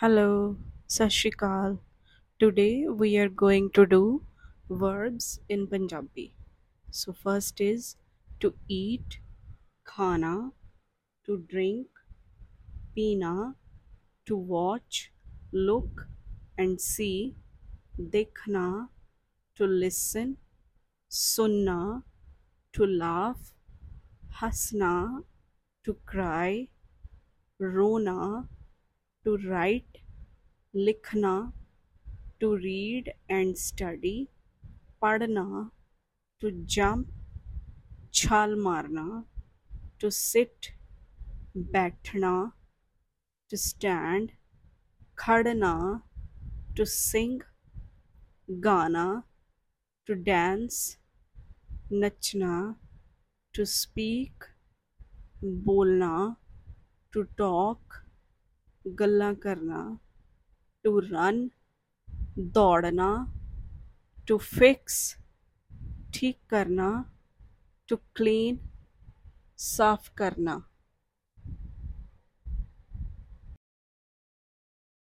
Hello, Sat Sri Akal. Today we are going to do verbs in Punjabi. So first is to eat, khana, to drink, pina, to watch, look and see, dekhna, to listen, sunna, to laugh, hasna, to cry, rona, to write, likhna, to read and study, padna, to jump, chal marna, to sit, बैठना, to stand, खड़ना, to sing, गाना, to dance, Nachna, to speak, बोलना, to talk, गल करना to run दौड़ना to fix ठीक करना to clean साफ़ करना।